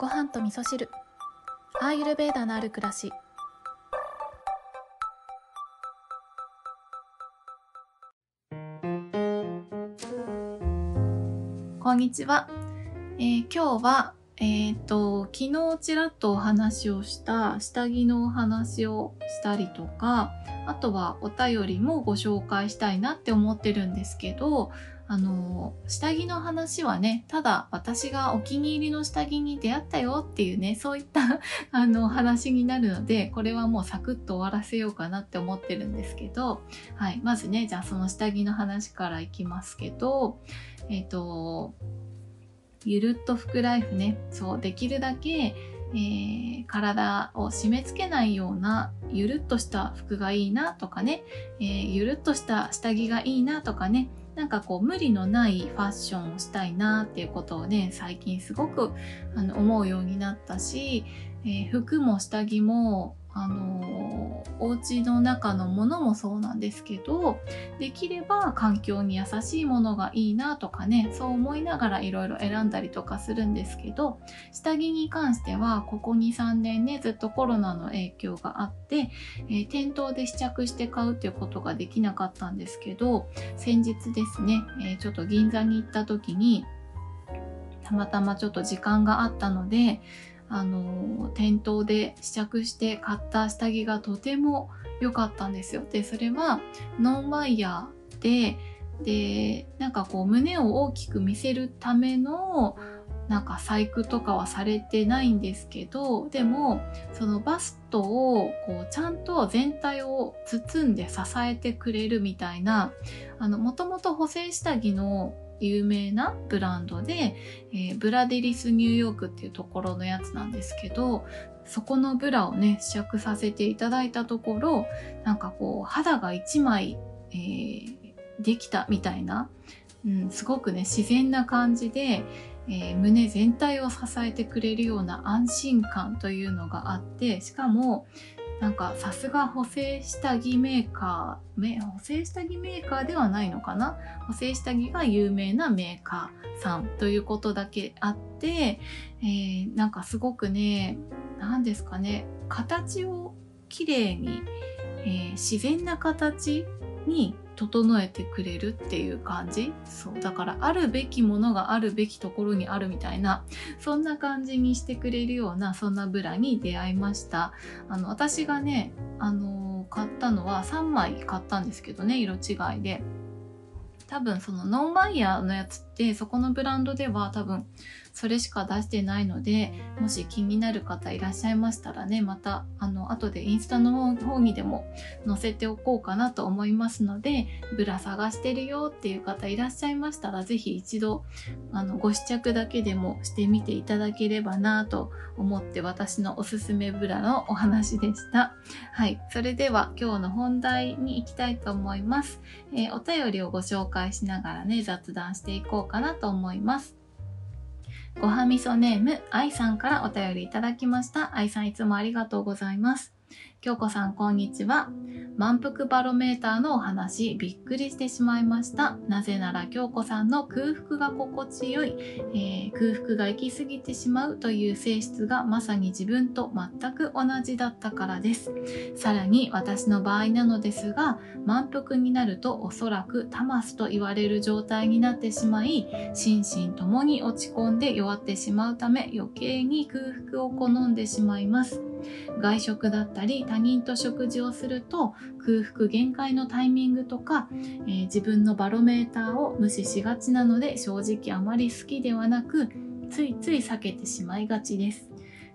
ご飯と味噌汁。アーユルベーダのある暮らし。こんにちは、えー今日はえっ、と昨日ちらっとお話をした下着のお話をしたりとかあとはお便りもご紹介したいなって思ってるんですけどあの下着の話はねただ私がお気に入りの下着に出会ったよっていうねそういった あの話になるのでこれはもうサクッと終わらせようかなって思ってるんですけど、はい、まずねじゃあその下着の話からいきますけどえっ、とゆるっと服ライフね。そうできるだけ、えー体を締め付けないようなゆるっとした服がいいなとかね、えーゆるっとした下着がいいなとかね。なんかこう無理のないファッションをしたいなっていうことをね最近すごくあの思うようになったし、えー服も下着もあのーお家の中のものもそうなんですけどできれば環境に優しいものがいいなとかねそう思いながらいろいろ選んだりとかするんですけど下着に関してはここ23年ねずっとコロナの影響があって、えー店頭で試着して買うっていうことができなかったんですけど先日ですね、えーちょっと銀座に行った時にたまたまちょっと時間があったのであの店頭で試着して買った下着がとても良かったんですよ。でそれはノンワイヤーででなんかこう胸を大きく見せるためのなんか細工とかはされてないんですけどでもそのバストをこうちゃんと全体を包んで支えてくれるみたいなもともと補正下着の有名なブランドで、えーブラデリスニューヨークっていうところのやつなんですけどそこのブラをね試着させていただいたところなんかこう肌が1枚、えーできたみたいな、うん、すごくね自然な感じで、えー胸全体を支えてくれるような安心感というのがあってしかもなんかさすが補正下着メーカー補正下着メーカーではないのかな？補正下着が有名なメーカーさんということだけあって、えーなんかすごくね何ですかね形をきれいに、えー自然な形に整えてくれるっていう感じ？そう。だからあるべきものがあるべきところにあるみたいなそんな感じにしてくれるようなそんなブラに出会いました。あの私がねあの買ったのは3枚買ったんですけどね色違いで。多分そのノンバイヤーのやつってそこのブランドでは多分それしか出してないのでもし気になる方いらっしゃいましたらねまたあの後でインスタの方にでも載せておこうかなと思いますのでブラ探してるよっていう方いらっしゃいましたら是非一度あのご試着だけでもしてみていただければなと思って私のおすすめブラのお話でした。はい、それでは今日の本題に行きたいと思います。えーお便りをご紹介しながらね雑談していこうかなと思います。ごはみそネーム愛さんからお便りいただきました。愛さんいつもありがとうございます。京子さんこんにちは。満腹バロメーターのお話びっくりしてしまいました。なぜなら京子さんの空腹が心地よい、えー空腹が行き過ぎてしまうという性質がまさに自分と全く同じだったからです。さらに私の場合なのですが満腹になるとおそらくタマスと言われる状態になってしまい心身ともに落ち込んで弱ってしまうため余計に空腹を好んでしまいます外食だったり他人と食事をすると空腹限界のタイミングとか、えー自分のバロメーターを無視しがちなので正直あまり好きではなくついつい避けてしまいがちです。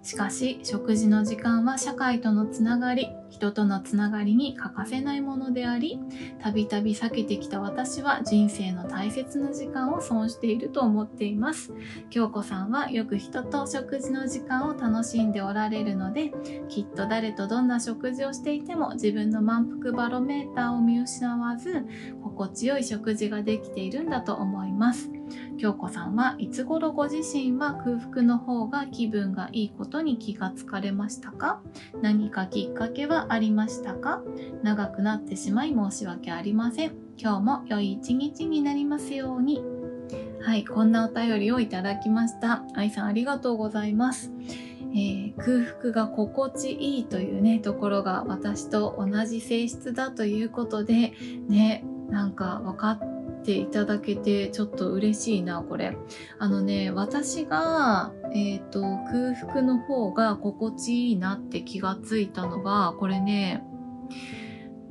しかし食事の時間は社会とのつながり人とのつながりに欠かせないものでありたびたび避けてきた私は人生の大切な時間を損していると思っています。京子さんはよく人と食事の時間を楽しんでおられるのできっと誰とどんな食事をしていても自分の満腹バロメーターを見失わず心地よい食事ができているんだと思います。京子さんはいつ頃ご自身は空腹の方が気分がいいことに気がつかれましたか？何かきっかけはありましたか？長くなってしまい申し訳ありません今日も良い一日になりますようにはい、こんなお便りをいただきました。愛さんありがとうございます。えー、空腹が心地いいというね、ところが私と同じ性質だということで、ね、なんか分かっていただけてちょっと嬉しいな、これ。あのね、私が、えっ、ー、と、空腹の方が心地いいなって気がついたのが、これね、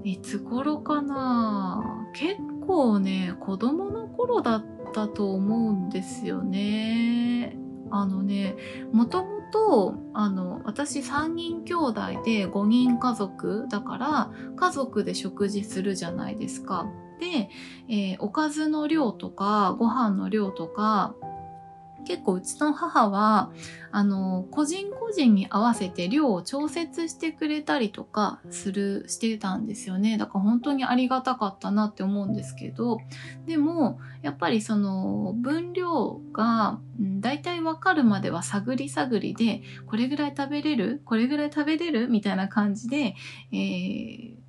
いつ頃かな結構ね、子供の頃だったと思うんですよね。あのね、もともと、あの、私3人兄弟で5人家族だから、家族で食事するじゃないですか。で、えー、おかずの量とか、ご飯の量とか、結構うちの母は、あの、個人個人に合わせて量を調節してくれたりとかする、してたんですよね。だから本当にありがたかったなって思うんですけど、でも、やっぱりその分量が、だいたいわかるまでは探り探りで、これぐらい食べれる？これぐらい食べれる？みたいな感じで、えー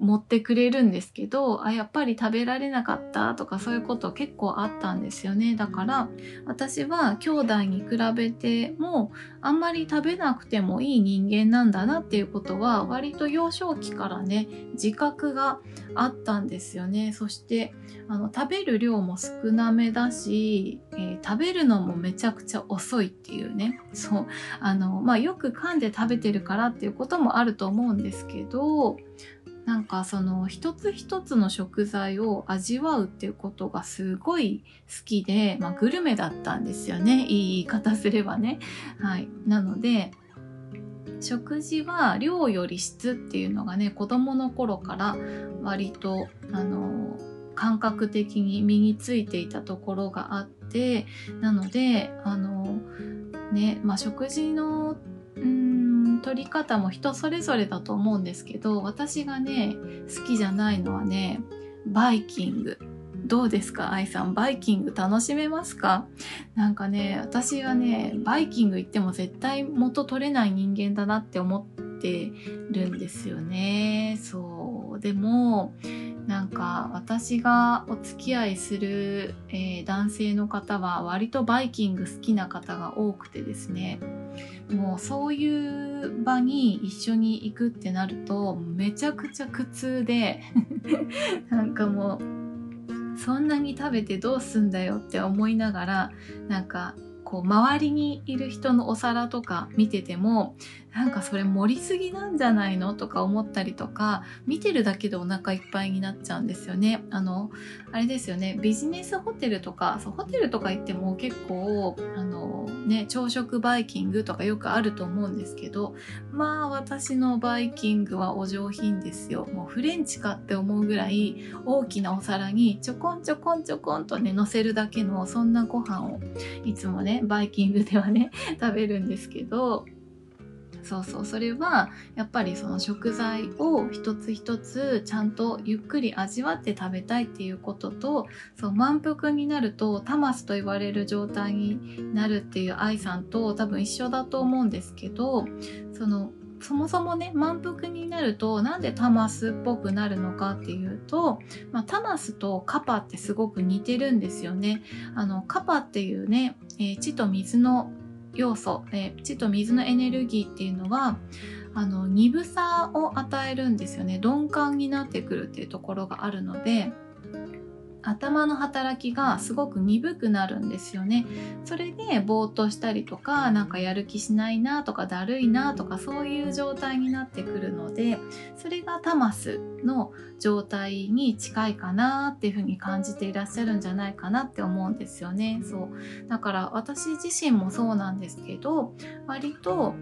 持ってくれるんですけどあやっぱり食べられなかったとかそういうこと結構あったんですよね。だから私は兄弟に比べてもあんまり食べなくてもいい人間なんだなっていうことは割と幼少期からね自覚があったんですよね。そしてあの食べる量も少なめだし、えー、食べるのもめちゃくちゃ遅いっていうね。そうあのまあよく噛んで食べてるからっていうこともあると思うんですけどなんかその一つ一つの食材を味わうっていうことがすごい好きで、まあ、グルメだったんですよね。いい言い方すればね。はい、なので食事は量より質っていうのがね子供の頃から割とあの感覚的に身についていたところがあってなのであのねまあ食事の取り方も人それぞれだと思うんですけど私がね好きじゃないのはねバイキング。どうですか？愛さんバイキング楽しめますか？なんかね私はねバイキング行っても絶対元取れない人間だなって思ってるんですよね。そう。でもなんか私がお付き合いする、えー、男性の方は割とバイキング好きな方が多くてですね。もうそういう場に一緒に行くってなるとめちゃくちゃ苦痛で なんかもうそんなに食べてどうすんだよって思いながらなんかこう周りにいる人のお皿とか見ててもなんかそれ盛りすぎなんじゃないのとか思ったりとか見てるだけでお腹いっぱいになっちゃうんですよね。あのあれですよね。ビジネスホテルとかそうホテルとか行っても結構あのね朝食バイキングとかよくあると思うんですけどまあ私のバイキングはお上品ですよ。もうフレンチかって思うぐらい大きなお皿にちょこんちょこんちょこんとね乗せるだけのそんなご飯をいつもねバイキングではね食べるんですけどそうそうそれはやっぱりその食材を一つ一つちゃんとゆっくり味わって食べたいっていうこととそう満腹になるとタマスと言われる状態になるっていう愛さんと多分一緒だと思うんですけどそのそもそもね満腹になるとなんでタマスっぽくなるのかっていうと、まあ、タマスとカパってすごく似てるんですよね。あのカパっていうね、えー、地と水の要素、えー、地と水のエネルギーっていうのはあの鈍さを与えるんですよね。鈍感になってくるっていうところがあるので頭の働きがすごく鈍くなるんですよね。それでぼーっとしたりとか、なんかやる気しないなとかだるいなとかそういう状態になってくるので、それがタマスの状態に近いかなっていうふうに感じていらっしゃるんじゃないかなって思うんですよね。そう。だから私自身もそうなんですけど、割と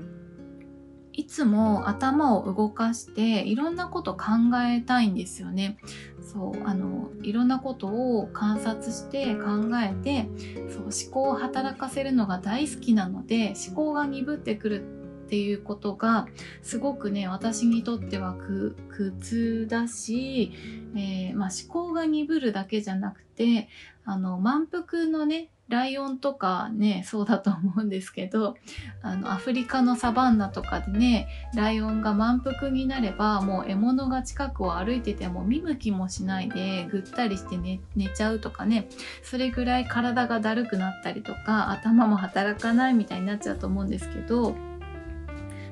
いつも頭を動かしていろんなこと考えたいんですよね。そうあのいろんなことを観察して考えてそう思考を働かせるのが大好きなので思考が鈍ってくるっていうことがすごくね私にとっては苦痛だし、えー、まあ、思考が鈍るだけじゃなくてあの満腹のねライオンとかね、そうだと思うんですけど、あの、アフリカのサバンナとかでね、ライオンが満腹になれば、もう獲物が近くを歩いてても見向きもしないで、ぐったりして寝寝ちゃうとかね、それぐらい体がだるくなったりとか、頭も働かないみたいになっちゃうと思うんですけど、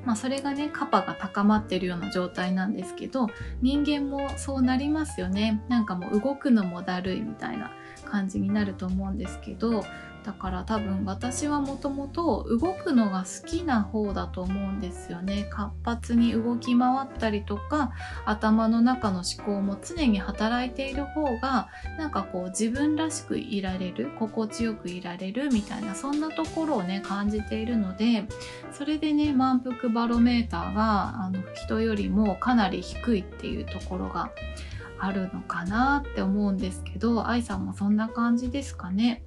まあ、それがねカパが高まってるような状態なんですけど人間もそうなりますよね。なんかもう動くのもだるいみたいな。感じになると思うんですけどだから多分私はもともと動くのが好きな方だと思うんですよね。活発に動き回ったりとか頭の中の思考も常に働いている方がなんかこう自分らしくいられる心地よくいられるみたいなそんなところをね感じているのでそれでね満腹バロメーターがあの人よりもかなり低いっていうところがあるのかなって思うんですけど愛さんもそんな感じですかね。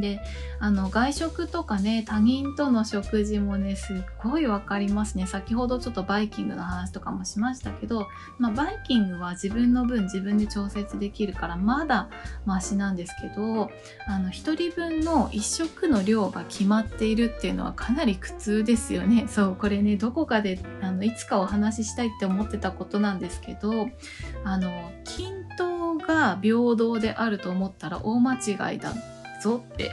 であの外食とかね他人との食事もねすっごい分かりますね。先ほどちょっとバイキングの話とかもしましたけど、まあ、バイキングは自分の分自分で調節できるからまだマシなんですけどあの1人分の1食の量が決まっているっていうのはかなり苦痛ですよね。そうこれねどこかであのいつかお話ししたいって思ってたことなんですけどあの均等が平等であると思ったら大間違いだぞって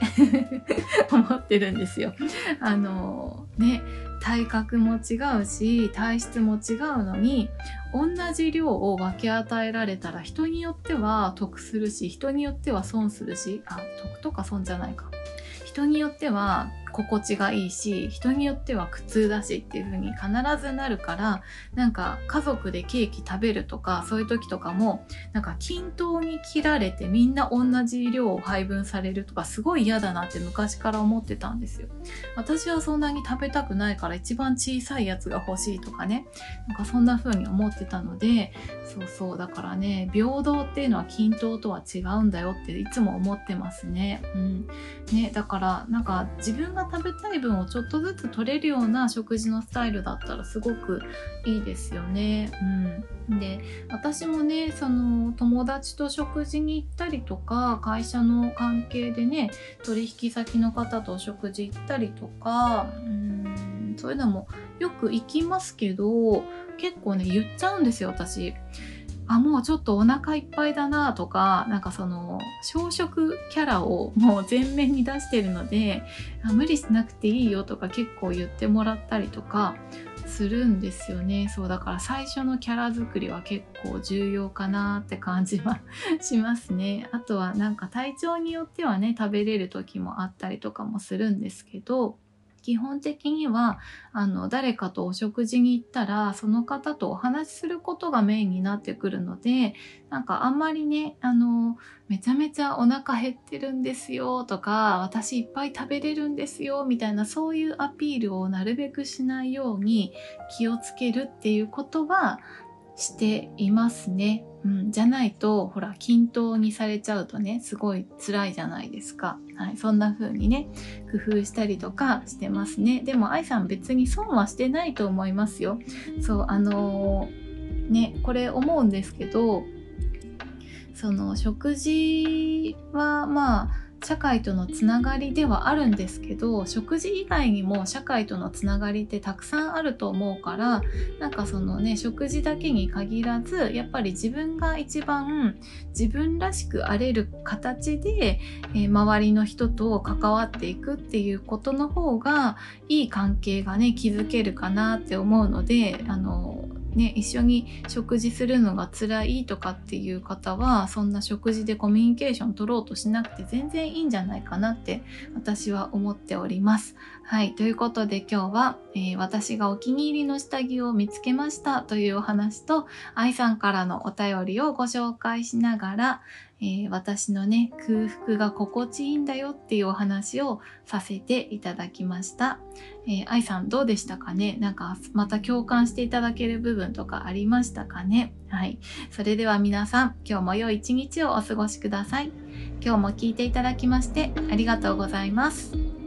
思ってるんですよ。あのね体格も違うし体質も違うのに同じ量を分け与えられたら人によっては得するし人によっては損するしあ得とか損じゃないか人によっては心地がいいし人によっては苦痛だしっていう風に必ずなるからなんか家族でケーキ食べるとかそういう時とかもなんか均等に切られてみんな同じ量を配分されるとかすごい嫌だなって昔から思ってたんですよ。私はそんなに食べたくないから一番小さいやつが欲しいとかね。なんかそんな風に思ってたのでそうそうだからね平等っていうのは均等とは違うんだよっていつも思ってますね。うん。ねだからなんか自分が食べたい分をちょっとずつ取れるような食事のスタイルだったらすごくいいですよね。うん、で私もねその友達と食事に行ったりとか会社の関係でね取引先の方とお食事行ったりとかうんそういうのもよく行きますけど結構ね言っちゃうんですよ私。あもうちょっとお腹いっぱいだなとかなんかその小食キャラを もう前面に出してるのであ無理しなくていいよとか結構言ってもらったりとかするんですよね。そうだから最初のキャラ作りは結構重要かなって感じは しますね。あとはなんか体調によってはね食べれる時もあったりとかもするんですけど基本的にはあの誰かとお食事に行ったらその方とお話しすることがメインになってくるのでなんかあんまりねあのめちゃめちゃお腹減ってるんですよとか私いっぱい食べれるんですよみたいなそういうアピールをなるべくしないように気をつけるっていうことはしていますね。うん、じゃないとほら均等にされちゃうとねすごい辛いじゃないですか、はい、そんな風にね工夫したりとかしてますね。でも愛さん別に損はしてないと思いますよ。そうあのー、ねこれ思うんですけどその食事はまあ社会とのつながりではあるんですけど食事以外にも社会とのつながりってたくさんあると思うからなんかそのね食事だけに限らずやっぱり自分が一番自分らしくあれる形で、えー、周りの人と関わっていくっていうことの方がいい関係がね築けるかなって思うのであのね、一緒に食事するのが辛いとかっていう方はそんな食事でコミュニケーション取ろうとしなくて全然いいんじゃないかなって私は思っております。はい。ということで今日は、えー、私がお気に入りの下着を見つけましたというお話と愛さんからのお便りをご紹介しながら、えー、私のね、空腹が心地いいんだよっていうお話をさせていただきました。えー、愛さんどうでしたかね？なんかまた共感していただける部分とかありましたかね？はい。それでは皆さん、今日も良い一日をお過ごしください。今日も聞いていただきましてありがとうございます。